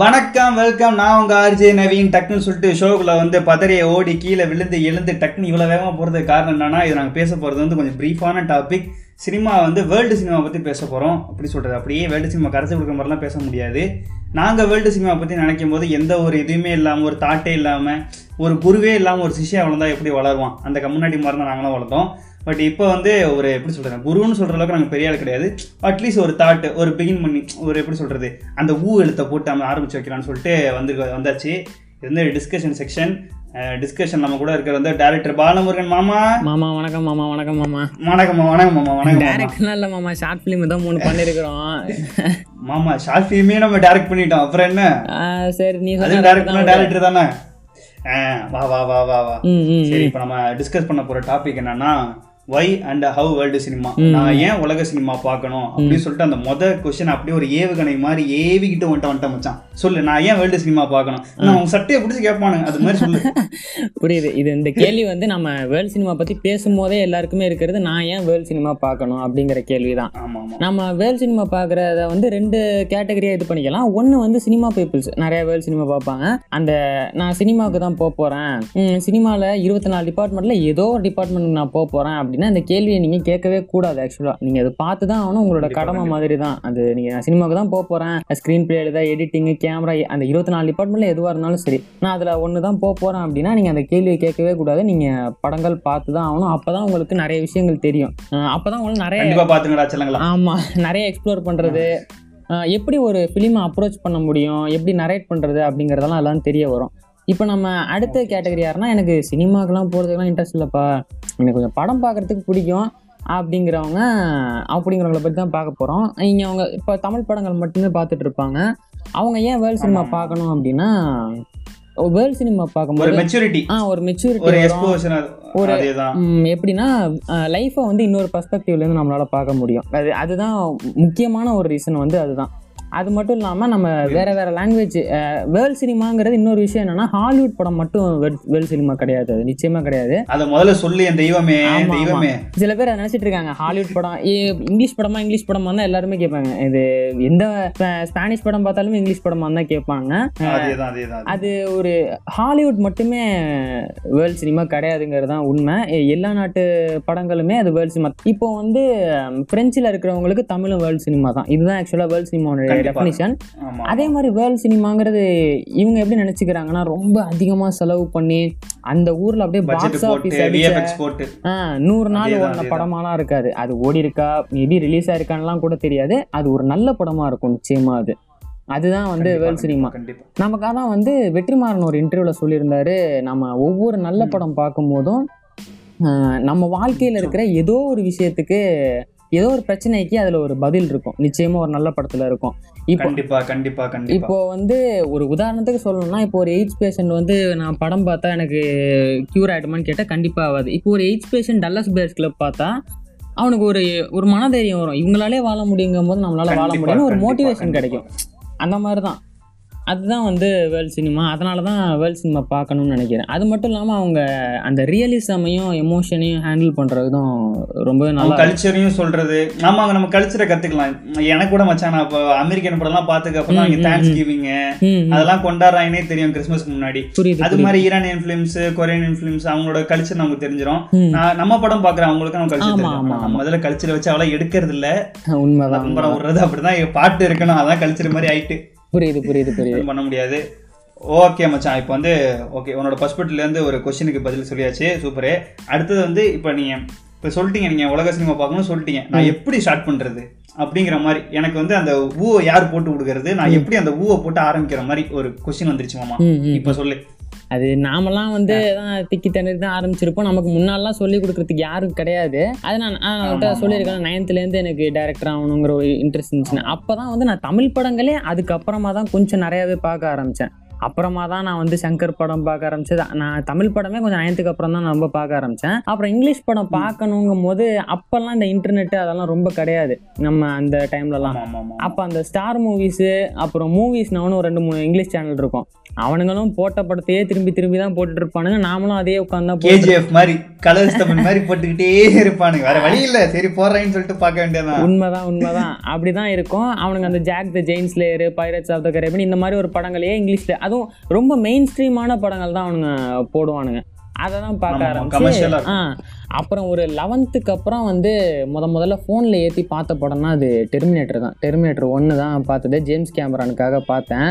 வணக்கம் வெல்கம் நான் உங்க ஆர்ஜே நவீன். டக்குன்னு சொல்லிட்டு ஷோக்குள்ளே வந்து பதறையை ஓடி கீழே விழுந்து எழுந்து டக்குன்னு இவ்வளோ வேகமாக போகிறதுக்கு காரணம் என்னன்னா இது நாங்கள் பேச போகிறது வந்து கொஞ்சம் ப்ரீஃபான டாபிக் சினிமா வந்து வேர்ல்டு சினிமா பற்றி பேச போகிறோம் அப்படி சொல்கிறது அப்படியே வேர்ல்டு சினிமா கரைச்சி கொடுக்குற மாதிரிலாம் பேச முடியாது. நாங்கள் வேர்ல்டு சினிமா பற்றி நினைக்கும் போது எந்த ஒரு இதுவுமே இல்லாமல் ஒரு தாட்டே இல்லாமல் ஒரு குருவே இல்லாமல் ஒரு சிஷ்யா வளர்ந்தா எப்படி வளருவான்? அந்த முன்னாடி மாதிரி தான் நாங்களாம் வளர்த்தோம். பட் இப்போ வந்து ஒரு எப்படி சொல்கிறேன் குருன்னு சொல்கிற அளவுக்கு நாங்கள் பெரிய ஆள் கிடையாது. அட்லீஸ்ட் ஒரு தாட் ஒரு பிகின் பண்ணி ஒரு எப்படி சொல்கிறது அந்த ஊ எழுத்தை போட்டு நம்ம ஆரம்பிச்சு வைக்கலாம்னு சொல்லிட்டு வந்து வந்தாச்சு. இது வந்து டிஸ்கஷன் செக்ஷன் டிஸ்கஷன் நம்ம கூட இருக்கிற வந்து டேரக்டர் பாலமுருகன் மாமா. மாமா வணக்கம் மாமா வணக்கம் மாமா. வணக்கம் மாமா, வணக்கம் மாமா வணக்கம் மாமா. டேரக்ட்லாம் இல்லை மாமா ஷார்ட் ஃபிலிம் தான் மூணு பண்ணியிருக்கிறோம் மாமா ஷார்ட் ஃபிலிமே நம்ம டைரக்ட் பண்ணிட்டோம். அப்புறம் என்ன? சரி நீ அது சொன்ன டைரக்ட் பண்ண டேரக்டர் தானே? வா வா வா வா வா. சரி இப்போ நம்ம டிஸ்கஸ் பண்ண போற டாபிக் என்னன்னா why and how world cinema நான் ஏன் உலக சினிமா பார்க்கணும்? அப்படின்னு சொல்லிட்டு அந்த மொத கொஸ்டின் அப்படியே ஒரு ஏவுகணை மாதிரி ஏவிக்கிட்டு வந்துட்டு வந்துட்டேன் மச்சான். சொல்லு நான் ஏன் வேர்ல்டு சினிமா பார்க்கணும்? நான் உங்க சட்டையை பிடிச்சி கேட்பானுங்க. அது மாதிரி சொல்லு. புரியுது. இது இந்த கேள்வி வந்து நம்ம வேர்ல்ட் சினிமா பத்தி பேசும்போதே எல்லாருக்குமே இருக்கிறது நான் ஏன் வேர்ல்ட் சினிமா பார்க்கணும் அப்படிங்கிற கேள்வி தான் நம்ம வேர்ல்ட் சினிமா பார்க்குறத வந்து ரெண்டு கேட்டகரியாக இது பண்ணிக்கலாம். ஒன்று வந்து சினிமா பீப்புள்ஸ் நிறைய வேர்ல்ட் சினிமா பார்ப்பாங்க. அந்த நான் சினிமாவுக்கு தான் போக போகிறேன் சினிமாவில் இருபத்தி நாலு டிபார்ட்மெண்ட்டில் ஏதோ ஒரு டிபார்ட்மெண்ட்டுக்கு நான் போக போகிறேன் அப்படின்னா இந்த கேள்வியை நீங்கள் கேட்கவே கூடாது ஆக்சுவலாக நீங்கள் அதை பார்த்து தான் ஆகணும். உங்களோட கடமை மாதிரி தான். அது நீங்கள் சினிமாவுக்கு தான் போக போகிறேன் ஸ்க்ரீன் பிளே எழுத எடிட்டிங் கேமரா அந்த இருபத்தி நாலு டிபார்ட்மெண்ட்டில் எதுவாக இருந்தாலும் சரி. நான் அதில் ஒன்று தான் போக போகிறேன் அப்படின்னா நீங்கள் அந்த கேள்வியை கேட்கவே கூடாது. நீங்கள் படங்கள் பார்த்து தான் ஆகணும். அப்போ தான் உங்களுக்கு நிறைய விஷயங்கள் தெரியும். அப்போ தான் உங்களுக்கு நிறைய ஆமாம் நிறைய எக்ஸ்ப்ளோர் பண்ணுறது எப்படி ஒரு ஃபிலிமை அப்ரோச் பண்ண முடியும்? எப்படி நரேட் பண்ணுறது அப்படிங்கிறதெல்லாம் எல்லாம் தெரிய வரும். இப்போ நம்ம அடுத்த கேட்டகரி யாருன்னா எனக்கு சினிமாக்கெல்லாம் போகிறதுக்கெல்லாம் இன்ட்ரெஸ்ட் இல்லைப்பா. எனக்கு கொஞ்சம் படம் பார்க்குறதுக்கு பிடிக்கும் அப்படிங்கிறவங்க அப்படிங்கிறவங்கள பற்றி தான் பார்க்க போகிறோம் இங்கே அவங்க இப்போ தமிழ் படங்கள் மட்டுமே பார்த்துட்டு இருப்பாங்க. அவங்க ஏன் வேர்ல்ட் சினிமா. பார்க்கணும் அப்படின்னா வேர்ல்ட் சினிமா பார்க்கும்போது மெச்சூரிட்டி ஆ ஒரு மெச்சூரிட்டி ஒரு- எப்படின்னா லைஃப்பை வந்து இன்னொரு பர்ஸ்பெக்டிவ்லேருந்து நம்மளால் பார்க்க முடியும். அது அதுதான் முக்கியமான ஒரு ரீசன் வந்து அதுதான். அது மட்டும் இல்லாமல் நம்ம வேற வேற லாங்குவேஜ் வேர்ல்ட் சினிமாங்கிறது இன்னொரு விஷயம் என்னன்னா ஹாலிவுட் படம் மட்டும் வேர்ல்ட் சினிமா கிடையாது. அது நிச்சயமா கிடையாது. அத முதல்ல சொல்லு என் தெய்வமே தெய்வமே. சில பேர் அதை நினைச்சிட்டு இருக்காங்க. ஹாலிவுட் படம் இங்கிலீஷ் படமா இங்கிலீஷ் படமா தான் எல்லாருமே கேட்பாங்க. இது எந்த ஸ்ப- ஸ்பானிஷ் படம் பார்த்தாலுமே இங்கிலீஷ் படமா தான் கேட்பாங்க. அது ஒரு ஹாலிவுட் மட்டுமே வேர்ல்ட் சினிமா கிடையாதுங்கிறது தான் உண்மை. எல்லா நாட்டு படங்களுமே அது வேர்ல்ட் சினிமா இப்போ வந்து பிரெஞ்சில் இருக்கிறவங்களுக்கு தமிழும் வேர்ல்ட் சினிமா தான். இதுதான் ஆக்சுவலாக வேர்ல்ட் சினிமாவோட கண்டிப்பா. டெஃபினிஷன் அதே மாதிரி வேர்ல்ட் சினிமாங்கிறது இவங்க எப்படி நினச்சிக்கிறாங்கன்னா ரொம்ப அதிகமாக செலவு பண்ணி அந்த ஊரில் அப்படியே பாக்ஸ் ஆஃபீஸ் நூறு நாள் ஓடின. படமாலாம் இருக்காது. அது ஓடி இருக்கா மேபி ரிலீஸ் ஆயிருக்கான்லாம் கூட தெரியாது. அது ஒரு நல்ல படமா இருக்கும் நிச்சயமா அது. அதுதான் வந்து வேர்ல்ட் சினிமா. நமக்காக தான் வந்து வெற்றிமாறன் ஒரு இன்டர்வியூவில் சொல்லியிருந்தாரு. நம்ம ஒவ்வொரு நல்ல. படம் பார்க்கும்போதும் ஆஹ், நம்ம வாழ்க்கையில் இருக்கிற ஏதோ ஒரு விஷயத்துக்கு ஏதோ ஒரு பிரச்சனைக்கு அதில் ஒரு பதில் இருக்கும். நிச்சயமாக ஒரு நல்ல படத்தில் இருக்கும். இப்போ கண்டிப்பா கண்டிப்பா கண்டிப்பா. இப்போ வந்து ஒரு உதாரணத்துக்கு சொல்லணும்னா இப்போ ஒரு எய்ட்ஸ் பேஷண்ட் வந்து நான் படம் பார்த்தா எனக்கு க்யூர் ஆகிடுமான்னு கேட்டால் கண்டிப்பாக ஆகாது. இப்போ ஒரு AIDS patient Dallas Buyers Club பார்த்தா அவனுக்கு ஒரு ஒரு மனதைரியம் வரும். இவங்களாலே வாழ முடியுங்கும் போது நம்மளால வாழ கண்டிப்பா, முடியும்னு ஒரு கண்டிப்பா, மோட்டிவேஷன் கண்டிப்பா. கிடைக்கும். அந்த மாதிரி தான் அதுதான் வந்து வேர்ல்ட் சினிமா. அதனால தான் வேர்ல்ட் சினிமா பார்க்கணும்னு நினைக்கிறேன். அது மட்டும் இல்லாமல் அவங்க அந்த ரியலிசமையும் எமோஷனையும் ஹேண்டில் பண்ணுறதும் ரொம்பவே நம்ம நல்லா கல்ச்சரையும் சொல்றது. ஆமாங்க நம்ம கல்ச்சரை கத்துக்கலாம். எனக்கு கூட மச்சான் நான் இப்போ அமெரிக்கன் படம்லாம் பார்த்துக்க அப்புறம் ம், தேங்க்ஸ் கிவிங். அதெல்லாம் கொண்டாடுறாங்கன்னே தெரியும் கிறிஸ்மஸ்க்கு முன்னாடி. அது மாதிரி ஈரானியன் ஃபிலிம்ஸ் கொரியன் ஃபிலிம்ஸ் அவங்களோட கல்ச்சர் நமக்கு தெரிஞ்சிரும். ம். நான் நம்ம படம் பாக்குற அவங்களுக்கு நம்ம கல்ச்சர் நம்ம முதல்ல கல்ச்சர் வச்சு அவ்வளவு எடுக்கிறது இல்ல உண்மைதான். விடுறது அப்படிதான் பாட்டு இருக்கணும். அதான் கல்ச்சர் மாதிரி ஆயிட்டு. புரியுது புரியுது புரியுது. பண்ண முடியாது. ஓகே மச்சான். இப்போ வந்து ஓகே உன்னோட பர்ஸ்பெக்டிவ்ல இருந்து ஒரு கொஸ்டினுக்கு பதில் சொல்லியாச்சு. சூப்பரு அடுத்தது வந்து இப்போ நீங்க இப்போ சொல்லிட்டீங்க நீங்க உலக சினிமா பார்க்கணும்னு சொல்லிட்டீங்க. நான் எப்படி ஸ்டார்ட் பண்றது? அப்படிங்கிற மாதிரி. எனக்கு வந்து அந்த ஊவை யார் போட்டு கொடுக்கறது நான் எப்படி அந்த ஊவை போட்டு ஆரம்பிக்கிற மாதிரி ஒரு கொஸ்டின் வந்துருச்சு மாமா. இப்போ சொல்லு. அது நாமெல்லாம் வந்து திக்கி திணறி தான் ஆரம்பிச்சிருப்போம். நமக்கு முன்னாலாம் சொல்லி கொடுக்கறதுக்கு யாரும் கிடையாது. அது நான் ஆமா. சொல்லியிருக்கேன். நைன்த்லேருந்து எனக்கு டேரக்டர் ஆகணுங்கிற ஒரு இன்ட்ரெஸ்ட் இருந்துச்சு அப்போ தான் வந்து நான் தமிழ் படங்களே அதுக்கப்புறமா தான் கொஞ்சம் நிறையாவே பார்க்க ஆரம்பித்தேன் அப்புறமா தான் நான் வந்து சங்கர் படம் பார்க்க ஆரம்பிச்சது. நான் தமிழ் படமே கொஞ்சம் நயன்த்துக்கு அப்புறம் தான் நான் ரொம்ப பார்க்க ஆரம்பித்தேன் அப்புறம் இங்கிலீஷ் படம் பார்க்கணுங்கும் போது அப்போல்லாம் இந்த இன்டர்நெட்டு அதெல்லாம் ரொம்ப கிடையாது. நம்ம அந்த டைம்லலாம் அப்போ அந்த ஸ்டார் மூவிஸு அப்புறம் மூவிஸ்னு ஒரு ரெண்டு மூணு இங்கிலீஷ் சேனல் இருக்கும். அவனுங்களும் போட்ட படத்தையே திரும்பி திரும்பி தான் போட்டுட்டு இருப்பானுங்க. நாமளும் அதே உட்காந்து கேஜிஎஃப் மாதிரி கலர்ஸ் தமிழ் மாதிரி போட்டுக்கிட்டே இருப்பானுங்க. வேற வழி இல்ல. சரி போடுறேன்னு சொல்லிட்டு பார்க்க வேண்டியதான் உண்மைதான் உண்மைதான். அப்படிதான் இருக்கும். அவனுங்க அந்த Jack the Giant Slayer Pirates of the Caribbean இந்த மாதிரி ஒரு படங்களையே இங்கிலீஷ்ல அதுவும் ரொம்ப மெயின் ஸ்ட்ரீமான படங்கள் தான் அவனுங்க போடுவானுங்க. அதை தான் பார்க்க ஆரம்பிச்சு ஆ அப்புறம் ஒரு லெவன்த்துக்கு அப்புறம் வந்து முத முதல்ல ஃபோனில் ஏற்றி பார்த்த படம்னா அது டெர்மினேட்டர் தான். டெர்மினேட்டர் ஒன்று தான் பார்த்தது. ஜேம்ஸ் கேமரானுக்காக பார்த்தேன்.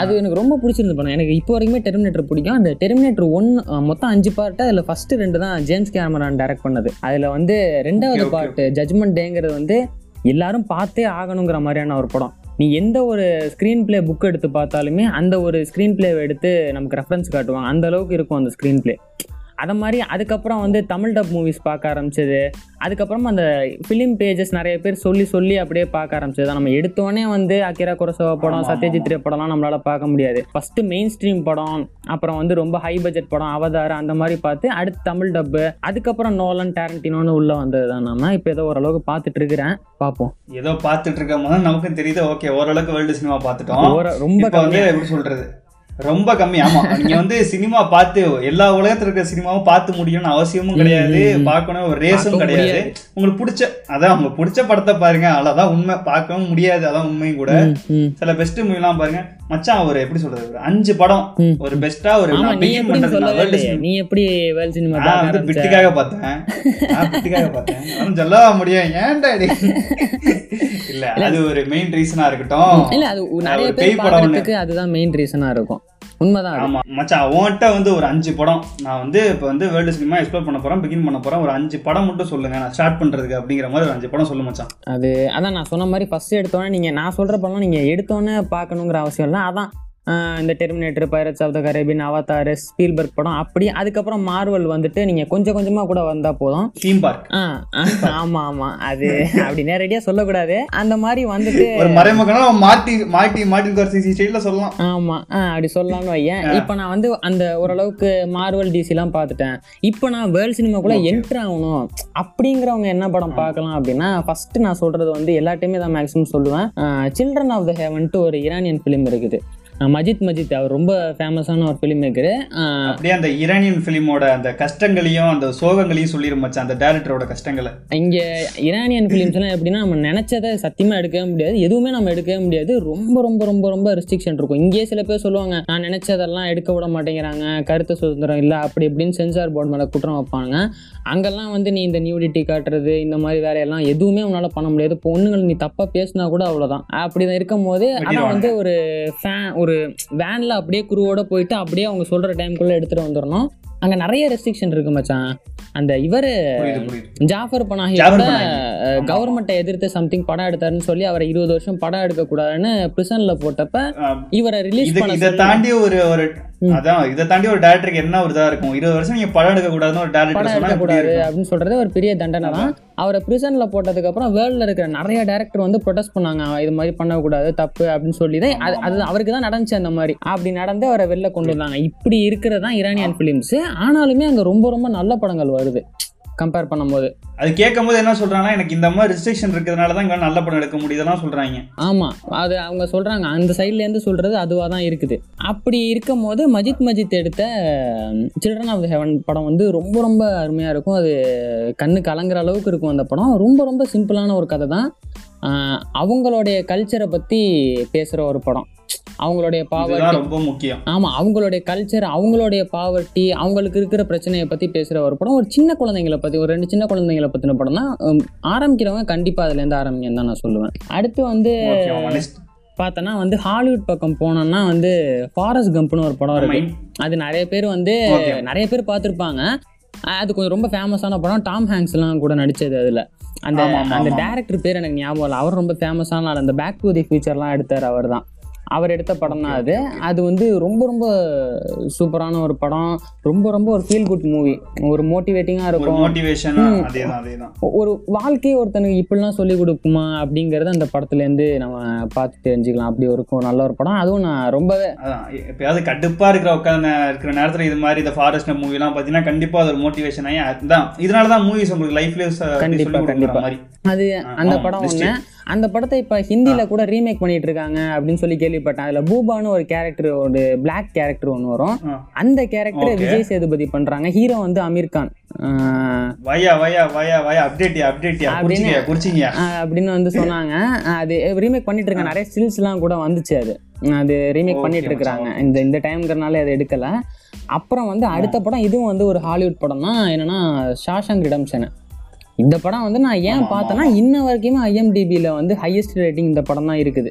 அது எனக்கு ரொம்ப பிடிச்சிருந்த படம். எனக்கு இப்போ வரைக்குமே டெர்மினேட்டர் பிடிக்கும். அந்த டெர்மினேட்டர் ஒன்று மொத்தம் அஞ்சு பார்ட்டு அதில் ஃபஸ்ட்டு ரெண்டு தான் ஜேம்ஸ் கேமரான் டைரக்ட் பண்ணது. அதில் வந்து ரெண்டாவது பார்ட்டு ஜட்மெண்ட் டேங்கிறது வந்து எல்லாரும் பார்த்தே ஆகணுங்கிற மாதிரியான ஒரு படம். நீ எந்த ஒரு ஸ்க்ரீன் ப்ளே புக் எடுத்து பார்த்தாலுமே அந்த ஒரு ஸ்க்ரீன் பிளேவை எடுத்து நமக்கு ரெஃபரன்ஸ் காட்டுவாங்க. அந்த அளவுக்கு இருக்கும் அந்த ஸ்க்ரீன் ப்ளே அதை மாதிரி அதுக்கப்புறம் வந்து தமிழ் டப் மூவிஸ் பார்க்க ஆரம்பிச்சது. அதுக்கப்புறம் அந்த ஃபிலிம் பேஜஸ் நிறைய பேர் சொல்லி சொல்லி அப்படியே பார்க்க ஆரம்பிச்சது. தான் நம்ம எடுத்தோடனே வந்து அக்கிரா குரசவா படம் சத்யஜித். ரே படம்லாம் நம்மளால பார்க்க முடியாது. ஃபர்ஸ்ட் மெயின் ஸ்ட்ரீம் படம் அப்புறம் வந்து ரொம்ப ஹை பட்ஜெட் படம் அவதார் அந்த மாதிரி பார்த்து அடுத்து தமிழ் டப்பு அதுக்கப்புறம் நோலன் டேரண்டினோன்னு உள்ள வந்தது தான் நம்ம இப்போ ஏதோ ஓரளவுக்கு பார்த்துட்டு இருக்கிறேன். பார்ப்போம். ஏதோ பார்த்துட்டு இருக்கும் போது நமக்கும் தெரியுது. ஓகே ஓரளவுக்கு வேர்ல்டு சினிமா பார்த்துட்டோம். ரொம்ப வந்து எப்படி சொல்றது? ரொம்ப கம்மி. ஆமா. நீங்க வந்து சினிமா பார்த்து எல்லா உலகத்துல இருக்கிற சினிமாவும் பார்த்து முடியும்னு அவசியமும் கிடையாது. பார்க்கணும். ஒரு ரேஸும் கிடையாது. உங்களுக்கு பிடிச்ச அதான் உங்களுக்கு பிடிச்ச படத்தை பாருங்க. அவ்வளவுதான் உண்மை. பார்க்கவும் முடியாது. அதான் உண்மையும் கூட. சில பெஸ்ட் மூவிலாம் பாருங்க. மச்சான் ஒரு எப்படி சொல்றது? ஒரு அஞ்சு படம். ஒரு பெஸ்டா ஒரு நீ எப்படி வேல் சினிமா நான் வந்து? பிட்டுக்காக பார்த்தேன். நான் பிட்டுக்காக பார்த்தேன். சொல்லவா முடியும்? ஏன்டா? இல்ல அது ஒரு மெயின் ரீசனா இருக்கட்டும். இல்ல அது நிறைய பேர் அதுதான் மெயின் ரீசனா இருக்கும். உண்மைதான் மச்சான் உன்கிட்ட வந்து ஒரு அஞ்சு படம். நான் வந்து இப்போ வந்து வேர்ல்டு சினிமா எக்ஸ்ப்ளோர் பண்ண போறேன் பிகின் பண்ண போறேன். ஒரு அஞ்சு படம் மட்டும் சொல்லுங்க. நான் ஸ்டார்ட் பண்றதுக்கு அப்படிங்கிற மாதிரி ஒரு அஞ்சு படம் சொல்லு மச்சான். அது அதான் நான் சொன்ன மாதிரி ஃபர்ஸ்ட் எடுத்தோன்னே நீங்க நான் சொல்ற படம் நீங்க எடுத்தோன்னே பார்க்கணுங்கிற அவசியம் இல்லை. அதான் இந்த Terminator Pirates of the Caribbean Avatar Spielberg படம் அப்படி அதுக்கப்புறம் மார்வல் வந்துட்டு நீங்க கொஞ்சம் கொஞ்சமா கூட வந்தா போதும். தீம் பார்க் ஆ ஆமா ஆமா அது அப்படி நேரடியா சொல்லக்கூடாது. அந்த மாதிரி வந்துட்டு மறைமுகனா மாட்டி மாட்டி மாட்டி குறைச்சி ஸ்டைல சொல்லலாம். ஆமா ஆ அப்படி சொல்லலாம்னு வையேன். இப்போ நான் வந்து அந்த ஓரளவுக்கு மார்வல் டிசிலாம் பார்த்துட்டேன். இப்போ நான் வேர்ல்ட் சினிமாக்குள்ள என்ட்ரு ஆகணும். அப்படிங்கிறவங்க என்ன படம் பார்க்கலாம் அப்படின்னா ஃபர்ஸ்ட் நான் சொல்றது வந்து எல்லாத்தையுமே தான் மேக்ஸிமம் சொல்லுவேன். சில்ட்ரன் ஆஃப் த ஹேவன்ட்டு ஒரு ஈரானியன் ஃபிலிம் இருக்குது. மஜித் மஜித் அவர் ரொம்ப ஃபேமஸான ஒரு ஃபிலிம் மேக்கரு அப்படியே அந்த ஈரானியன் ஃபிலிமோட அந்த கஷ்டங்களையும் அந்த சோகங்களையும் சொல்லிரும் மச்சான் அந்த டேரக்டரோட கஷ்டங்களை. இங்க ஈரானியன் ஃபிலிம்ஸ் எல்லாம் எப்படின்னா நம்ம நினைச்சதை சத்தியமா எடுக்கவே முடியாது. எதுவுமே நம்ம எடுக்கவே முடியாது. ரொம்ப ரொம்ப ரொம்ப ரொம்ப ரெஸ்ட்ரிக்ஷன் இருக்கும். இங்கேயே சில பேர் சொல்லுவாங்க நான் நினைச்சதெல்லாம் எடுக்க விட மாட்டேங்கிறாங்க. கருத்து சுதந்திரம் இல்லை. அப்படி இப்படின்னு சென்சார் போர்டு மேலே குற்றம் வைப்பாங்க அங்கெல்லாம் வந்து நீ இந்த நியூடிட்டி காட்டுறது இந்த மாதிரி வேலையெல்லாம் எதுவுமே உன்னால பண்ண முடியாது. பொண்ணுங்கள் நீ தப்பா பேசினா கூட அவ்வளவுதான். அப்படிதான் இருக்கும் போது ஆனா வெட்டிடுவாங்க. வந்து ஒரு ஃபேன் ஒரு வேன்ல அப்படியே குருவோட போயிட்டு அப்படியே அவங்க சொல்ற டைம்குள்ள எடுத்துட்டு வந்துடணும் அங்க நிறைய ரெஸ்ட்ரிக்ஷன் இருக்கு மச்சான் அந்த இவரு ஜாஃபர் பனாஹி கூட. கவர்மெண்ட்டை எதிர்த்து சம்திங் படம் எடுத்தாருன்னு சொல்லி அவரை இருபது வருஷம் படம் எடுக்க கூடாதுன்னு பிரிசன்ல போட்டப்ப இவரை ரிலீஸ் பண்ண தாண்டி ஒரு. அதான் இதை தாண்டி ஒரு டேரக்டருக்கு என்ன ஒரு இதா இருக்கும்? இருபது வருஷம் நீங்க படம் எடுக்க கூடாதுன்னு ஒரு டேரக்டர் சொன்னா கூடாது? அப்படின்னு சொல்றது ஒரு பெரிய தண்டனை தான். அவரை பிரிசன்ல போட்டதுக்கு அப்புறம் வேர்ல்ட்ல இருக்கிற நிறைய டேரக்டர் வந்து ப்ரொடெஸ்ட் பண்ணாங்க. இது மாதிரி பண்ணக்கூடாது தப்பு அப்படின்னு சொல்லி தான் அது அவருக்கு தான் நடந்துச்சு அந்த மாதிரி. அப்படி நடந்து அவரை வெளில கொண்டு வந்தாங்க. இப்படி இருக்கிறது தான் ஈரானியன் ஃபிலிம்ஸ் ஆனாலுமே அங்க ரொம்ப ரொம்ப நல்ல படங்கள் வருது. கம்பேர் பண்ணும்போது. அது கேட்கும் போது என்ன சொல்றாங்கன்னா எனக்கு இந்த மாதிரி ரெஸ்ட்ரிக்ஷன் இருக்கிறதுனால தான் இங்க நல்ல படம் எடுக்க முடியுதெல்லாம் சொல்றாங்க. ஆமா அது அவங்க சொல்றாங்க. அந்த சைட்ல இருந்து சொல்றது அதுவா தான் இருக்குது. அப்படி இருக்கும் போது மஜித் மஜித் எடுத்த சில்ட்ரன் ஆஃப் ஹெவன் படம் வந்து ரொம்ப ரொம்ப அருமையா இருக்கும். அது கண்ணு கலங்குற அளவுக்கு இருக்கும் அந்த படம். ரொம்ப ரொம்ப சிம்பிளான ஒரு கதை தான். அவங்களுடைய கல்ச்சரை பத்தி பேசுற ஒரு படம். அவங்களுடைய பாவர்ட்டி ரொம்ப முக்கியம். ஆமா அவங்களுடைய கல்ச்சர் அவங்களுடைய பாவர்ட்டி அவங்களுக்கு இருக்கிற பிரச்சனையை பத்தி பேசுற ஒரு படம். ஒரு சின்ன குழந்தைங்களை பத்தி ஒரு ரெண்டு சின்ன குழந்தைங்களை பத்தின படம் தான் ஆரம்பிக்கிறவங்க கண்டிப்பா அதுல இருந்து ஆரம்பிங்கன்னு தான் நான் சொல்லுவேன். அடுத்து வந்து. பார்த்தோன்னா வந்து ஹாலிவுட் பக்கம் போனோம்னா வந்து ஃபாரஸ்ட் கம்ப்னு ஒரு படம் இருக்கு. அது நிறைய பேர் வந்து. நிறைய பேர் பார்த்துருப்பாங்க. அது கொஞ்சம் ரொம்ப ஃபேமஸான படம். டாம் ஹேங்க்ஸ்லாம் கூட நடிச்சது அதில். அந்த அந்த. டேரக்டர் பேர் எனக்கு ஞாபகம் இல்லை. அவர் ரொம்ப ஃபேமஸான ஆள். அந்த பேக் டு தி ஃபியூச்சர்லாம் எடுத்தார் அவர் தான் அவர் எடுத்த படம் தான் அது. அது வந்து ரொம்ப ரொம்ப சூப்பரான ஒரு படம். ரொம்ப ரொம்ப ஒரு ஃபீல் குட் மூவி ஒரு மோட்டிவேட்டிங்காக இருக்கும். ஒரு வாழ்க்கையை ஒருத்தனுக்கு இப்படிலாம் சொல்லி கொடுக்குமா அப்படிங்கறத அந்த படத்துலேருந்து நம்ம பார்த்து தெரிஞ்சுக்கலாம். அப்படி ஒரு நல்ல ஒரு படம். அதுவும் நான் ரொம்பவே எப்பயாவது கடுப்பா இருக்கிற உட்காந்து இருக்கிற நேரத்துல இது மாதிரி இந்த ஃபாரஸ்ட் மூவிலாம் பார்த்தீங்கன்னா கண்டிப்பா அது ஒரு மோட்டிவேஷன் ஆகி அதுதான் இதனால தான் மூவிஸ் உங்களுக்கு லைஃப்ல கண்டிப்பா, கண்டிப்பா. மாதிரி. அது அந்த படம். ஒன்று அந்த படத்தை இப்போ ஹிந்தியில் கூட ரீமேக் பண்ணிட்டு இருக்காங்க அப்படின்னு சொல்லி கேள்விப்பட்டேன். அதில் பூபான்னு ஒரு கேரக்டர் ஒரு Black கேரக்டர் ஒன்று வரும். அந்த கேரக்டர். விஜய் சேதுபதி பண்றாங்க. ஹீரோ வந்து அமீர் கான் அப்படின்னு- வந்து சொன்னாங்க. அது ரீமேக் பண்ணிட்டு இருக்காங்க நிறைய ஸ்டில்ஸ்லாம் கூட வந்துச்சு அது. அது ரீமேக் பண்ணிட்டு இருக்கிறாங்க. இந்த இந்த டைம்ங்கிறனால அதை எடுக்கல. அப்புறம் வந்து அடுத்த படம் இதுவும் வந்து ஒரு ஹாலிவுட் படம் தான் என்னன்னா ஷாஷாங் ரிடம்ஷன் இந்த படம் வந்து நான் ஏன் பார்த்தேன்னா இன்ன வரைக்குமே ஐஎம்டிபியில் வந்து ஹையஸ்ட் ரேட்டிங் இந்த படம் தான் இருக்குது.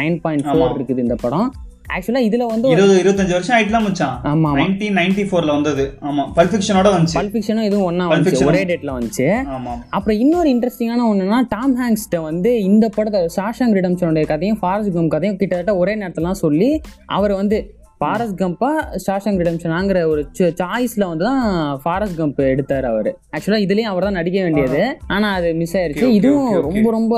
Nine point. ஃபோர் இருக்குது இந்த படம். ஆக்சுவலாக இதில் வந்து இருபது இருபத்தஞ்சு வருஷம் ஆயிட்டுலாம் மச்சான். ஆமா நைன்டீன் நைன்டி ஃபோர்ல வந்தது. ஆமா பல்ஃபிக்ஷனோட வந்துச்சு. பல்ஃபிக்ஷனும் இதுவும் Pulp வந்துச்சு. ஒரே டேட்டில் வந்துச்சு. அப்புறம் இன்னொரு இன்ட்ரெஸ்டிங்கான ஒன்றுனா டாம் ஹேங்ஸ்ட்ட வந்து இந்த படத்தை ஷாஷாங் ரிடம்ஷனுடைய கதையும் ஃபாரஸ்ட் கம் கதையும் கிட்டத்தட்ட ஒரே நேரத்துலாம் சொல்லி அவர் வந்து ஃபாரஸ்ட் கம்பா ஷாஷாங் ரிடம்ஷனாங்கிற ஒரு சாய்ஸில் வந்து தான் ஃபாரஸ்ட் கம்ப் எடுத்தார் அவர். ஆக்சுவலாக இதுலேயும் அவர் தான் நடிக்க வேண்டியது. ஆனால் அது மிஸ் ஆயிருச்சு. இதுவும். ரொம்ப ரொம்ப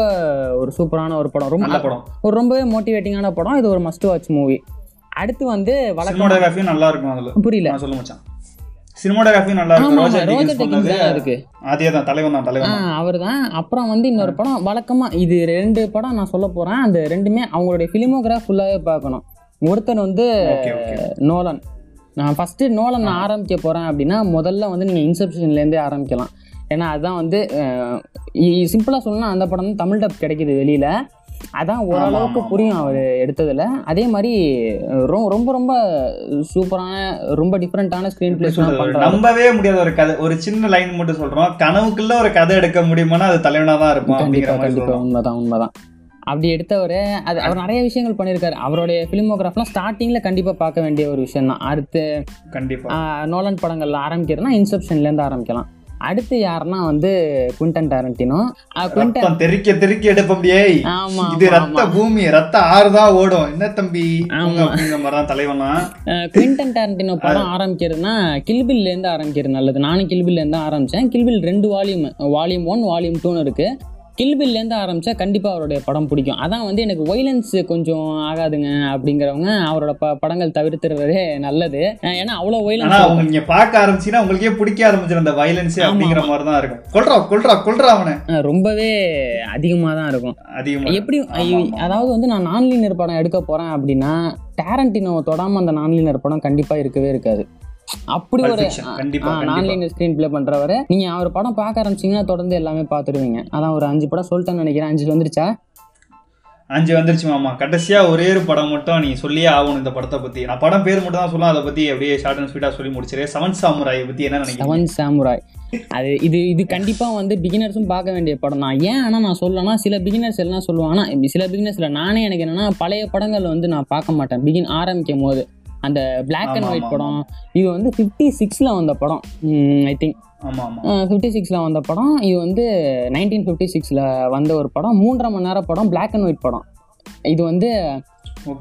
ஒரு சூப்பரான ஒரு படம். ரொம்ப படம். ஒரு ரொம்பவே மோட்டிவேட்டிங்கான படம். இது ஒரு மஸ்ட் வாட்ச் மூவி அடுத்து வந்து வழக்கம் சினிமோடோகிராஃபியும் நல்லா இருக்கும் அதுல. புரியல. சொல்ல மச்சான். சினிமோடோகிராஃபியும் நல்லா இருக்கு. அதே தான் தலைவன் தான் தலைவன் தான். அவர் தான். அப்புறம் வந்து இன்னொரு படம் வழக்கமா இது ரெண்டு படம் நான் சொல்ல போறேன். அந்த ரெண்டுமே அவங்களுடைய ஃபிலிமோகிராஃப் ஃபுல்லாவே பார்க்கணும். ஒருத்தர் வந்து நோலன். நான் ஃபஸ்ட்டு நோலன் நான் ஆரம்பிக்க போகிறேன் அப்படின்னா முதல்ல வந்து நீங்கள் இன்செப்ஷன்லேருந்தே ஆரம்பிக்கலாம். ஏன்னா அதுதான் வந்து சிம்பிளாக சொல்லணும்னா அந்த படம் வந்து தமிழ் டப் கிடைக்குது வெளியில். அதான் ஓரளவுக்கு புரியும் அவர் எடுத்ததில். அதே மாதிரி ரொம்ப ரொம்ப சூப்பரான ரொம்ப டிஃப்ரெண்ட்டான ஸ்க்ரீன் பண்ணுறாரு நம்பவே முடியாத ஒரு கதை. ஒரு சின்ன லைன் மட்டும் சொல்றோம். கனவுக்குள்ள ஒரு கதை எடுக்க முடியுமானா அது தலைவனா தான் இருப்பான் அப்படிங்கிற மாதிரி உண்மைதான் உண்மைதான். அப்படி எடுத்தவர் அது அவர் நிறைய விஷயங்கள் பண்ணியிருக்காரு அவருடைய ஃபிலிமோகிராஃப்லாம் ஸ்டார்டிங்கில் கண்டிப்பாக பார்க்க வேண்டிய ஒரு விஷயம் தான். அடுத்து கண்டிப்பா. ஆஹ், நோலன் படங்கள்ல ஆரம்பிக்கிறதுனா இன்செப்ஷன்லேருந்து ஆரம்பிக்கலாம். அடுத்து யாருன்னா வந்து குவிண்டன் டாரண்டினோ? குவிண்டன் தெறிக்க தெறிக்க எடுப்ப முடியே ஆமா இது ரத்த பூமி ரத்த ஆறுதான் ஓடும். என்ன தம்பி? ஆமா. அப்படிங்கிற மாதிரி தான் தலைவன்லாம் ஆஹ், குவிண்டன் டாரண்டினோ படம் ஆரம்பிக்கிறதுனா கில்பில்லேருந்து ஆரம்பிக்கிறது நல்லது. நானும் கில்பில்லேருந்து ஆரம்பித்தேன் கில்பில் ரெண்டு வால்யூம் வால்யூம் ஒன் வால்யூம் டூன்னு இருக்கு. கில்பில்லேருந்து ஆரம்பித்தா கண்டிப்பாக அவருடைய படம் பிடிக்கும். அதான் வந்து எனக்கு வைலன்ஸ் கொஞ்சம் ஆகாதுங்க அப்படிங்கிறவங்க அவரோட ப படங்கள் தவிர்த்துறதே நல்லது. ஏன்னா அவ்வளோ வைலன்ஸ் அவங்க நீங்க பார்க்க ஆரம்பிச்சீங்கன்னா உங்களுக்கே பிடிக்க ஆரம்பிச்சிடும் அந்த வயலன்ஸ் ஆமா, அப்படிங்கிற மாதிரி தான் இருக்கும். கொல்றா கொல்றா கொல்றா அவனை. ரொம்பவே அதிகமாக தான் இருக்கும். அதிகமா. எப்படி. அதாவது வந்து நான் நான்லீனர் படம் எடுக்க போறேன் அப்படின்னா டேரண்டினோவை தொடாம அந்த நான்லீனர் படம் கண்டிப்பா இருக்கவே இருக்காது. அப்படி ஒரு. நான்லீனர் ஸ்க்ரீன் ப்ளே பண்றவரு. நீங்க அவர் படம் பார்க்க ஆரம்பிச்சீங்கன்னா தொடர்ந்து எல்லாமே பார்த்துடுவீங்க அதான் ஒரு அஞ்சு படம் சொல்லிட்டேன்னு நினைக்கிறேன். அஞ்சு வந்துருச்சா? அஞ்சு வந்துருச்சு மாமா. கடைசியா ஒரே ஒரு படம் மட்டும் நீ சொல்லியே ஆகணும் இந்த படத்தை பத்தி. நான் படம் பேர் மட்டும் தான் சொல்லுவேன். அதை பத்தி அப்படியே ஷார்ட் அண்ட் ஸ்வீட்டா சொல்லி முடிச்சிரு செவன் சாமுராய் பத்தி என்ன நினைக்கிறீங்க? செவன் சாமுராய் அது இது இது கண்டிப்பா வந்து பிகினர்ஸும் பார்க்க வேண்டிய படம் தான். ஏன் ஆனால் நான் சொல்லனா சில பிகினர்ஸ் எல்லாம் சொல்லுவாங்க. ஆனா சில பிகினர்ஸ்ல நானே எனக்கு என்னன்னா பழைய படங்கள் வந்து நான் பார்க்க மாட்டேன். பிகின் ஆரம்பிக்கும் போது அந்த Black அண்ட் ஒயிட் படம். இது வந்து ஃபிஃப்டி சிக்ஸில் வந்த படம். ஐ திங்க் ஃபிஃப்டி சிக்ஸில் வந்த படம். இது வந்து நைன்டீன் ஃபிஃப்டி சிக்ஸில் வந்த ஒரு படம். மூன்றரை மணி நேரம் படம் Black அண்ட் ஒயிட் படம். இது வந்து.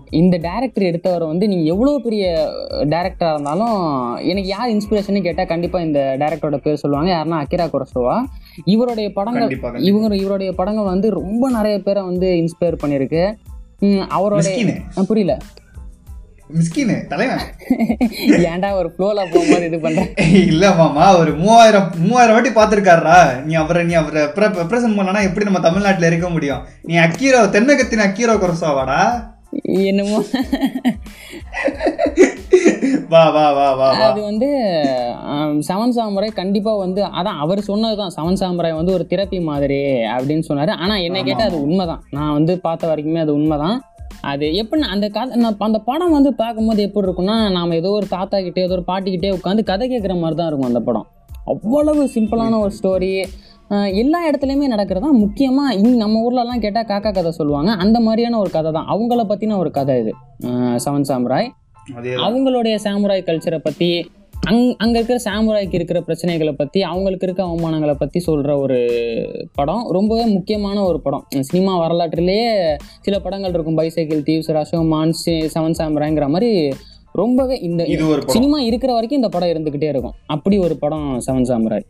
இந்த டேரக்டர் எடுத்தவர் வந்து நீங்கள் எவ்வளோ பெரிய டேரக்டராக இருந்தாலும் எனக்கு யார் இன்ஸ்பிரேஷன் கேட்டால் கண்டிப்பாக இந்த டேரக்டரோட பேர் சொல்லுவாங்க. யாருன்னா அக்கிரா குரசோவா. இவருடைய படங்கள் இவங்க இவருடைய படங்கள் வந்து ரொம்ப நிறைய பேரை வந்து இன்ஸ்பயர் பண்ணியிருக்கு. ஆ, புரியல. மிஸ்கினு தலைவன். ஏன்டா ஒரு ஃப்ளோவில் போகும்போது இது பண்ணுறேன் இல்ல மாமா ஒரு மூவாயிரம் மூவாயிரம் வாட்டி பார்த்திருக்காருடா. நீ அவரை நீ அவரை ரெப்ரசென்ட் பண்ணனா எப்படி நம்ம தமிழ்நாட்டுல இருக்க முடியும்? நீ அக்கீரோ தென்னகத்தின் அக்கீரோ குரசாவாடா? என்னமோ. வா வா வா வா அது வந்து செவன் சாமுராய் கண்டிப்பாக வந்து அதான் அவர் சொன்னது தான் செவன் சாமுராய் வந்து ஒரு தெரப்பி மாதிரி அப்படின்னு சொன்னார். ஆனால் என்னை கேட்டால் அது உண்மைதான். நான் வந்து பார்த்த வரைக்குமே அது உண்மைதான். அது எப்படி அந்த கதை நான் அந்த படம் வந்து பார்க்கும்போது எப்படி இருக்கும்னா நாம் ஏதோ ஒரு தாத்தா கிட்டே ஏதோ ஒரு பாட்டிக்கிட்டே உட்காந்து கதை கேட்குற மாதிரி தான் இருக்கும் அந்த படம். அவ்வளவு சிம்பிளான ஒரு ஸ்டோரி எல்லா இடத்துலையுமே நடக்கிறதா? முக்கியமாக இங் நம்ம ஊர்லலாம் கேட்டால் காக்கா கதை சொல்லுவாங்க. அந்த மாதிரியான ஒரு கதை தான். அவங்கள பற்றின ஒரு கதை இது. Seven samurai. அவங்களுடைய சாமுராய் கல்ச்சரை பற்றி அங் அங்கே இருக்கிற சாமுராய்க்கு இருக்கிற பிரச்சனைகளை பற்றி அவங்களுக்கு இருக்க அவமானங்களை பற்றி சொல்கிற ஒரு படம். ரொம்பவே முக்கியமான ஒரு படம். சினிமா வரலாற்றிலேயே சில படங்கள் இருக்கும். பைசைக்கிள் தீவ்ஸ் ரஷோமான் செவன் சாமுராய்ங்கிற மாதிரி ரொம்பவே இந்த சினிமா இருக்கிற வரைக்கும் இந்த படம் இருந்துக்கிட்டே இருக்கும். அப்படி ஒரு படம் செவன் சாமுராய்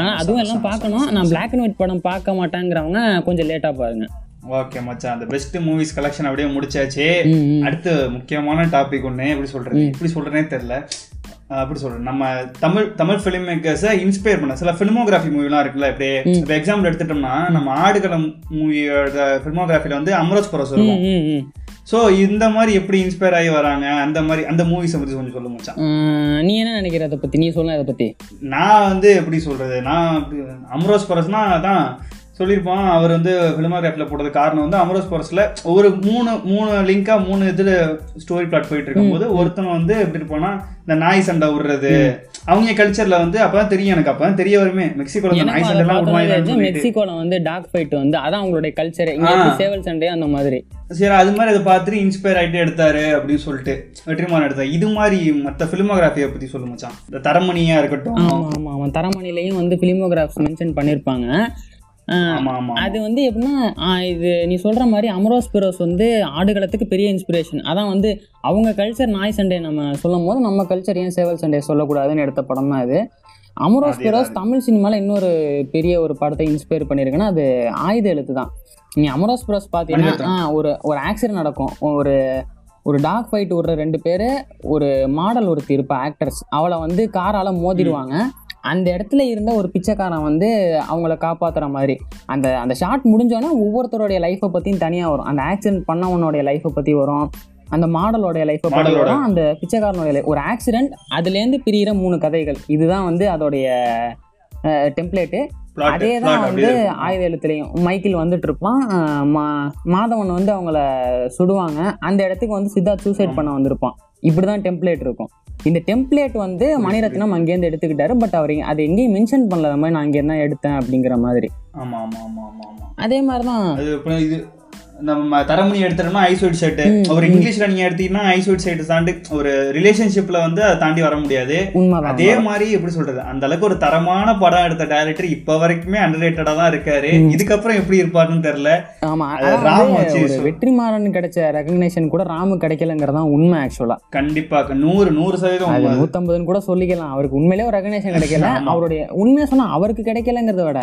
ஆனால் அதுவும் எல்லாம் பார்க்கணும். நான் பிளாக் அண்ட் ஒயிட் படம் பார்க்க மாட்டேங்கிறவங்க கொஞ்சம் லேட்டாக பாருங்க. ஓகே மச்சான். அந்த பெஸ்ட் மூவிஸ் கலெக்ஷன் அப்படியே முடிச்சாச்சு. அடுத்து முக்கியமான டாபிக் ஒன்று எப்படி சொல்றது? எப்படி சொல்றேனே தெரியல. அஹ் எப்படி சொல்றது? நம்ம தமிழ் தமிழ் ஃபிலிம் மேக்கர்ஸை இன்ஸ்பயர் பண்ண சில ஃபிலிமோகிராஃபி மூவிலாம் இருக்குல்ல இப்படியே இப்போ எக்ஸாம்பிள் எடுத்துட்டோம்னா நம்ம ஆடுகளம் மூவியோட ஃபிலிமோகிராஃபில வந்து அமரோஸ் பரோஸ் இருக்கும். ஸோ இந்த மாதிரி எப்படி இன்ஸ்பயர் ஆகி வராங்க? அந்த மாதிரி அந்த மூவிஸை பற்றி கொஞ்சம் சொல்ல மச்சான். நீ என்ன நினைக்கிற அதை பற்றி நீ சொல்ல அதை பற்றி நான் வந்து எப்படி சொல்றது? நான் அப்படி- அமரோஸ் பரஸ்னா அதான் சொல்லியிருப்பான் அவர் வந்து ஃபிலிமோகிராஃபில் போட்டது காரணம் வந்து அமரோஸ் பரஸில் ஒரு மூணு மூணு லிங்கா மூணு இதில் ஸ்டோரி பிளாட் போயிட்டு இருக்கும்போது ஒருத்தன் வந்து எப்படி இருப்பான்னா இந்த நாய் சண்டை விடுறது. அவங்க கல்ச்சர்ல வந்து அப்பதான் தெரியும் எனக்கு. அப்பதான் தெரிய வருமே மெக்சிகோல நாய் எனக்கு சண்டை எல்லாம் விடுவாங்க மெக்சிகோல வந்து டாக் ஃபைட் வந்து அதான் அவங்களுடைய கல்ச்சர் சேவல் சண்டை அந்த மாதிரி. சரி அது மாதிரி அதை பார்த்துட்டு இன்ஸ்பயர் ஆயிட்டு எடுத்தாரு அப்படின்னு சொல்லிட்டு வெற்றிமாறன் எடுத்தாரு. இது மாதிரி மற்ற ஃபிலிமோகிராஃபியை பத்தி சொல்லு மச்சான். இந்த தரமணியா இருக்கட்டும். ஆமா ஆமா ஆமா. தரமணிலையும் வந்து பிலிமோகிராஃப்ஸ் மென்ஷன் பண்ணியிருப்பாங்க அது வந்து எப்படின்னா இது நீ சொல்ற மாதிரி அமரோஸ் பிரோஸ் வந்து ஆடுகளத்துக்கு பெரிய இன்ஸ்பிரேஷன் அதான் வந்து அவங்க கல்ச்சர் நாய் சண்டே நம்ம சொல்லும் போது நம்ம கல்ச்சர் ஏன் சேவல் சண்டே சொல்லக்கூடாதுன்னு எடுத்த படம் தான் இது அமரோஸ். பிரோஸ் தமிழ் சினிமாவில் இன்னொரு பெரிய ஒரு படத்தை இன்ஸ்பயர் பண்ணியிருக்குன்னா அது ஆயுத எழுத்து தான் நீ அமரோஸ் பிரோஸ் பார்த்தீங்கன்னா ஒரு ஒரு ஆக்சிடென்ட் நடக்கும். ஒரு ஒரு டாக் ஃபைட் விடுற ரெண்டு பேர் ஒரு மாடல் ஒருத்தி இருப்பா ஆக்டர்ஸ் அவளை வந்து காரால் மோதிடுவாங்க. அந்த இடத்துல இருந்த ஒரு பிச்சைக்காரன் வந்து அவங்கள காப்பாத்துற மாதிரி. அந்த அந்த ஷாட் முடிஞ்சோடனே ஒவ்வொருத்தருடைய லைஃப்பை பற்றியும் தனியாக வரும். அந்த ஆக்சிடென்ட் பண்ணவனுடைய லைஃப்பை பற்றி வரும். அந்த மாடலோடைய லைஃப்பை பற்றி. வரும். அந்த பிச்சைக்காரனுடைய life. ஒரு ஆக்சிடென்ட் அதுலேருந்து பிரியிற மூணு கதைகள். இதுதான் வந்து அதோடைய டெம்ப்ளேட்டு அதே தான் வந்து. ஆயுத எழுத்துலையும் மைக்கேல் வந்துட்டு இருப்பான். மாதவன் வந்து அவங்கள சுடுவாங்க. அந்த இடத்துக்கு வந்து சித்தார்த் சூசைட் பண்ண வந்திருப்பான். இப்படிதான் டெம்ப்ளேட் இருக்கும். இந்த டெம்ப்ளேட் வந்து மணிரத்னம் அங்கேருந்து எடுத்துக்கிட்டாரு பட் அவர் அது எங்கேயும் மென்ஷன் பண்ணல மாதிரி நான் இங்கே தான் எடுத்தேன் அப்படிங்கிற மாதிரி. ஆமா ஆமா ஆமா ஆமா ஆமா. அதே மாதிரி தான் நம்ம தரமணி எடுத்துட்டோம்னா ஐசோட் செட் ம், ஒரு இங்கிலீஷ்ல நீங்க எடுத்தீங்கன்னா ஐசோட் செட் தாண்டி ஒரு ரிலேஷன்ஷிப்ல வந்து அதை தாண்டி வர முடியாது. அதே மாதிரி எப்படி சொல்றது? அந்த அளவுக்கு ஒரு தரமான படம் எடுத்த டைரக்டர் இப்ப வரைக்குமே அண்டர்ரேட்டடா தான் இருக்காரு. இதுக்கப்புறம் எப்படி இருப்பாருன்னு தெரியல. ஆமா ராம் சொல். வெற்றிமாறன் கிடைச்ச ரெகக்னேஷன் கூட ராமு கிடைக்கலங்கிறதான் உண்மை ஆக்சுவலா கண்டிப்பா நூறு நூறு சதவீதம். நூத்தம்பதுன்னு கூட சொல்லிக்கலாம். அவருக்கு உண்மையிலே ஒரு ரெகனேஷன் கிடைக்கல. அவருடைய உண்மையா சொன்னா அவருக்கு கிடைக்கலங்கிறத விட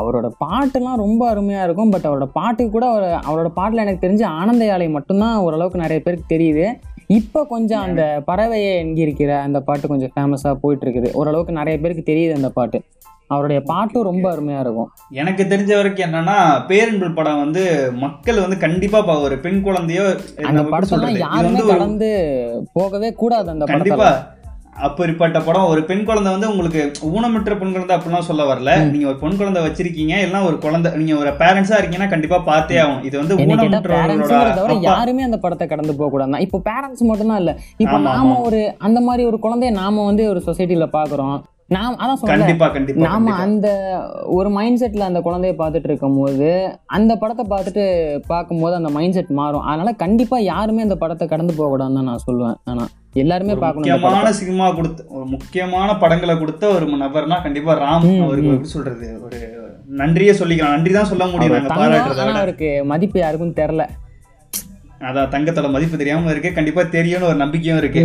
அவரோட பாட்டுலாம் ரொம்ப அருமையா இருக்கும். பட் அவரோட பாட்டுக்கு கூட அவர் அவரோட பாட்டுல எனக்கு தெரிஞ்சு ஆனந்த யாழை மட்டும்தான் ஓரளவுக்கு நிறைய பேருக்கு தெரியுது. இப்போ கொஞ்சம் அந்த பறவையை எங்கிருக்கிற அந்த பாட்டு கொஞ்சம் ஃபேமஸாக போயிட்டு இருக்குது ஓரளவுக்கு நிறைய பேருக்கு தெரியுது அந்த பாட்டு. அவருடைய பாட்டும் ரொம்ப அருமையா இருக்கும். எனக்கு தெரிஞ்ச வரைக்கும் என்னன்னா பேரன்பல் படம் வந்து மக்கள் வந்து கண்டிப்பா ஒரு பெண் குழந்தையோ அந்த படத்தெல்லாம் யாருமே கடந்து போகவே கூடாது அந்த படத்துல அப்படிப்பட்ட படம் ஒரு பெண் குழந்தை வந்து உங்களுக்கு ஊனமுற்ற பெண் குழந்தை அப்படிலாம் சொல்ல வரல. நீங்க ஒரு பெண் குழந்தை வச்சிருக்கீங்க எல்லாம் ஒரு குழந்தை நீங்க ஒரு பேரண்ட்ஸா இருக்கீங்கன்னா கண்டிப்பா பார்த்தே ஆகும் இது வந்து ஊனமுற்றவர்களோட. யாருமே அந்த படத்தை கடந்து போக கூடாது இப்போ பேரண்ட்ஸ் மட்டும் தான் இல்ல. இப்போ நாம. ஒரு அந்த மாதிரி ஒரு குழந்தைய நாம வந்து ஒரு சொசைட்டில பாக்குறோம் நாம் அதான் கண்டிப்பா நாம. அந்த ஒரு மைண்ட் செட்ல அந்த குழந்தைய பார்த்துட்டு இருக்கும்போது அந்த படத்தை பார்த்துட்டு பார்க்கும்போது அந்த மைண்ட் செட் மாறும். அதனால கண்டிப்பா யாருமே அந்த படத்தை கடந்து போக கூடாதுன்னு தான் நான் சொல்லுவேன் ஆனா எல்லாருமே. முக்கியமான சினிமா கொடுத்த ஒரு முக்கியமான படங்களை கொடுத்த ஒரு நபர்னா கண்டிப்பா ராம் அவருக்கு. எப்படி சொல்றது? ஒரு நன்றியே சொல்லிக்கலாம். நன்றி தான் சொல்ல முடியும் அவருக்கு மதிப்பு யாருக்கும் தெரியல அதான் தங்கத்தோட மதிப்பு தெரியாம இருக்கு கண்டிப்பா தெரியும்னு ஒரு நம்பிக்கையும் இருக்கு.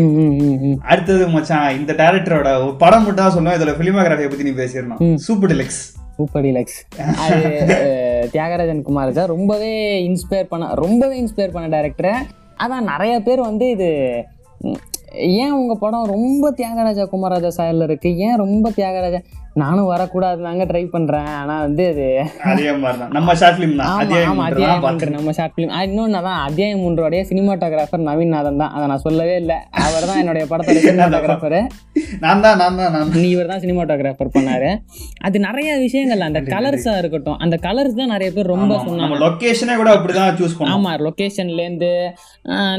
அடுத்தது மச்சான் இந்த டேரக்டரோட ஒரு படம் மட்டும் தான் சொல்லுவேன் இதுல பிலிமோகிராஃபியை பத்தி நீ பேசிடணும். சூப்பர் டிலக்ஸ் சூப்பர் டிலக்ஸ் அது தியாகராஜன் குமார் தான் ரொம்பவே இன்ஸ்பயர் பண்ண ரொம்பவே இன்ஸ்பயர் பண்ண டேரக்டரை அதான் நிறைய பேர் வந்து இது ஏன் உங்க படம் ரொம்ப தியாகராஜா குமாரராஜா சாயல்ல இருக்கு? ஏன் ரொம்ப தியாகராஜா நானும் வரக்கூடாது தாங்க ட்ரை பண்றேன். ஆனா வந்து அது அதே மாதிரி தான் நம்ம ஷார்ட் ஃபிலிம் தான். ஆமா அத்தியாயம் ஒன்று நம்ம ஷார்ட் ஃபிலிம் இன்னொன்று தான் அத்தியாயம் ஒன்றோடைய சினிமாட்டோகிராஃபர் நவீன் நாதன் தான். அதை நான் சொல்லவே இல்லை. அவர் தான் என்னுடைய படத்தோட சினிமாட்டோகிராஃபர் நான் தான் நான் தான். நீ இவர் தான் சினிமாட்டோகிராஃபர் பண்ணாரு. அது நிறைய விஷயங்கள் அந்த கலர்ஸா இருக்கட்டும். அந்த கலர்ஸ் தான் நிறைய பேர் ரொம்ப சொன்னாங்க. லொகேஷனே கூட அப்படிதான் சூஸ் பண்ணோம். ஆமா லொக்கேஷன்லேருந்து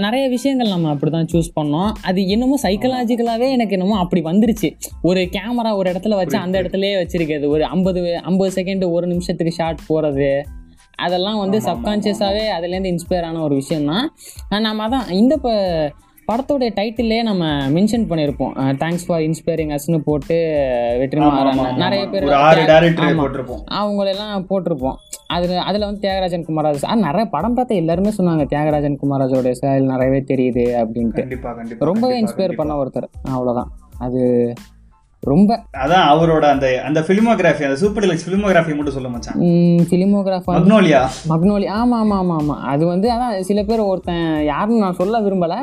நிறைய விஷயங்கள் நம்ம அப்படிதான் சூஸ் பண்ணோம். அது என்னமோ சைக்கலாஜிக்கலாவே எனக்கு என்னமோ அப்படி வந்துருச்சு. ஒரு கேமரா ஒரு இடத்துல வச்சு அந்த இடத்துலயே வச்சிருக்கிறது. ஒரு ஐம்பது ஐம்பது செகண்ட் ஒரு நிமிஷத்துக்கு ஷாட் போறது. அதெல்லாம் வந்து சப்கான்சியஸாகவே அதுலேருந்து இன்ஸ்பயர் ஆன ஒரு விஷயம் தான் நம்ம அதான் இந்த இப்போ படத்தோடைய டைட்டிலே நம்ம மென்ஷன் பண்ணியிருப்போம் தேங்க்ஸ் ஃபார் இன்ஸ்பைரிங் அஸ்னு போட்டு வெற்றிமாறன். நிறைய பேர் அவங்களெல்லாம் போட்டிருப்போம். அதில் அதில் வந்து தியாகராஜன் குமாராஜ் ஆ நிறைய படம் பார்த்த எல்லாருமே சொன்னாங்க தியாகராஜன் குமாராஜோடைய ஸ்டைல் நிறையவே தெரியுது அப்படின்ட்டு. ரொம்பவே இன்ஸ்பயர். பண்ண ஒருத்தர். அவ்வளோதான் அது ரொம்ப. அதான் அவரோட அந்த அந்த ஃபிலிமோகிராஃபி அந்த சூப்பர் டிலக்ஸ் ஃபிலிமோகிராஃபி மட்டும் சொல்ல மச்சான். ஃபிலிமோகிராஃபர் மக்னோலியா மக்னோலி ஆமாம் ஆமாம் ஆமாம் ஆமாம் அது வந்து அதான் சில பேர் ஒருத்தன் யாருன்னு நான் சொல்ல விரும்பலை.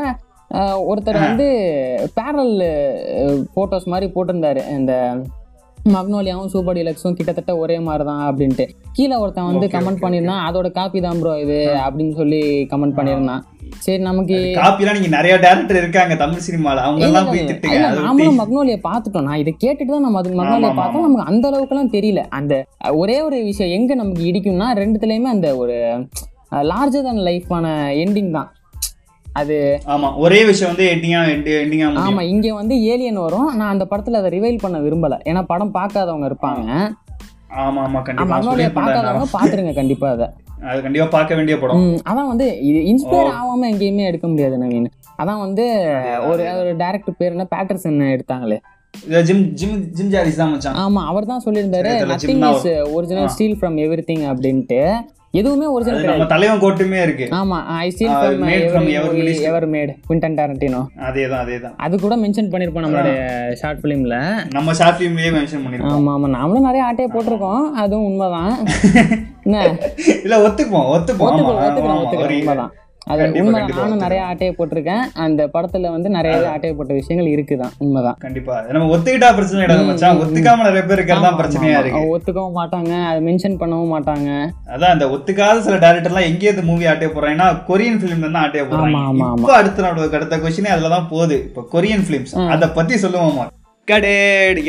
ஒருத்தர் வந்து பேரல் ஃபோட்டோஸ் மாதிரி போட்டிருந்தாரு. இந்த மக்னோலியாவும் சூப்பர் டிலக்ஸும் கிட்டத்தட்ட ஒரே மாதிரி தான் அப்படின்ட்டு. கீழே ஒருத்தன் வந்து கமெண்ட் பண்ணியிருந்தான் அதோட காப்பி தான் ப்ரோ இது அப்படின்னு சொல்லி கமெண்ட் பண்ணியிருந்தான். சரி நமக்கு காப்பிலாம் நீங்க நிறைய டேரக்டர் இருக்காங்க தமிழ் சினிமால அவங்க எல்லாம் போய். திட்டுங்க. நாமளும் மக்னோலியை பார்த்துட்டோம். நான் இதை கேட்டுட்டு தான் நம்ம அது மக்னோலியை பார்த்தோம். நமக்கு அந்த அளவுக்குலாம் தெரியல. அந்த ஒரே ஒரு விஷயம் எங்க நமக்கு இடிக்கும்னா ரெண்டுத்துலயுமே அந்த ஒரு லார்ஜர் than லைஃபான எண்டிங் தான். அது ஆமா ஒரே விஷயம் வந்து எண்டிங்கா எண்டிங்கா ஆமா இங்க வந்து ஏலியன் வரும். நான் அந்த படத்துல அதை ரிவைல் பண்ண விரும்பல. ஏன்னா படம் பார்க்காதவங்க இருப்பாங்க. ஆமா. ஆமா கண்டிப்பா. பார்க்காதவங்க பாத்துருங்க கண்டிப்பா அதை. அது. கண்டிப்பா பார்க்க வேண்டிய படம். அதான் வந்து இது இன்ஸ்பயர் ஆகாம எங்கேயுமே எடுக்க முடியாது நவீன். அதான் வந்து ஒரு ஒரு டேரக்டர் பேர் என்ன? பேட்டர்சன் எடுத்தாங்களே. ஜிம் ஜிம் ஜிம் ஜாரிஸ் தான் மச்சான். ஆமா அவர் தான் சொல்லியிருந்தாரு nothing is original steal from everything அப்படின்ட்டு. எதுவுமே ஒரிஜினல் நம்ம தலைவன் கோட்டுமே இருக்கு. ஆமா I Ah, from. Ever made Quentin Tarantino அதேதான் அதேதான். அது கூட மென்ஷன் பண்ணிருப்போம் நம்மளுடைய ஷார்ட் ஃபிலிம்ல நம்ம ஷார்ட் ஃபிலிம்லயே மென்ஷன் பண்ணிருக்கோம் ஆமா ஆமா. நாமளும் நிறைய ஆட்டையை போட்டிருக்கோம். அதுவும் உண்மைதான். என்ன? இல்ல ஒத்துக்குவோம் ஆமா, ஒத்துக்கிறோம். ஒரு- உண்மைதான். அது நானும் நிறைய ஆட்டையை போட்டிருக்கேன். அந்த படத்துல வந்து நிறைய ஆட்டையை போட்ட விஷயங்கள் இருக்குதான் உண்மைதான். கண்டிப்பா. நம்ம ஒத்துக்கிட்டா பிரச்சனை மச்சான். ஒத்துக்காம நிறைய பேர் இருக்கிறதா பிரச்சனையா இருக்கு. ஒத்துக்கவும் மாட்டாங்க அதை மென்ஷன் பண்ணவும் மாட்டாங்க. அதான் அந்த ஒத்துக்காத சில டேரக்டர்லாம் எங்கே இந்த மூவி ஆட்டைய போடுறாங்கன்னா கொரியன் ஃபிலிம் தான் ஆட்டைய போடுறாங்க. இப்போ அடுத்த நாடு அடுத்த கொஸ்டினே அதுல தான் போகுது. இப்போ கொரியன் ஃபிலிம்ஸ் அதை பத்தி சொல்லுவோமா கடே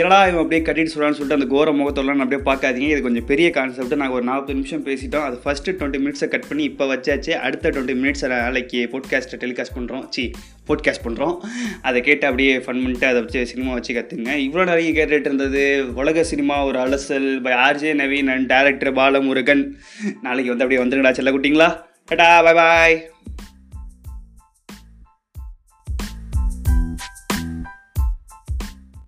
என்னடா இவன் அப்படியே கட்டிட்டு சொல்கிறான்னு சொல்லிட்டு அந்த கோர முகத்தோலாம் அப்படியே பார்க்காதீங்க. இது கொஞ்சம் பெரிய கான்செப்ட் நாங்கள் ஒரு நாற்பது நிமிஷம் பேசிட்டோம். அது ஃபஸ்ட்டு டுவெண்ட்டி மினிட்ஸை கட் பண்ணி இப்போ வச்சாச்சு. அடுத்த டுவெண்ட்டி மினிட்ஸ் நாளைக்கு போட்காஸ்ட்டை டெலிகாஸ்ட் பண்ணுறோம் சி போட்காஸ்ட் பண்ணுறோம் அதை கேட்டு அப்படியே ஃபன் பண்ணிட்டு அதை வச்சு சினிமா வச்சு கற்றுங்க இவ்வளோ நிறைய கேட்டுட்டு இருந்தது. உலக சினிமா ஒரு அலசல் by RJ Naveen and director Balamurugan. நாளைக்கு வந்து அப்படியே வந்துருங்கடா செல்ல குட்டிங்களா கட்டா பாய் பாய்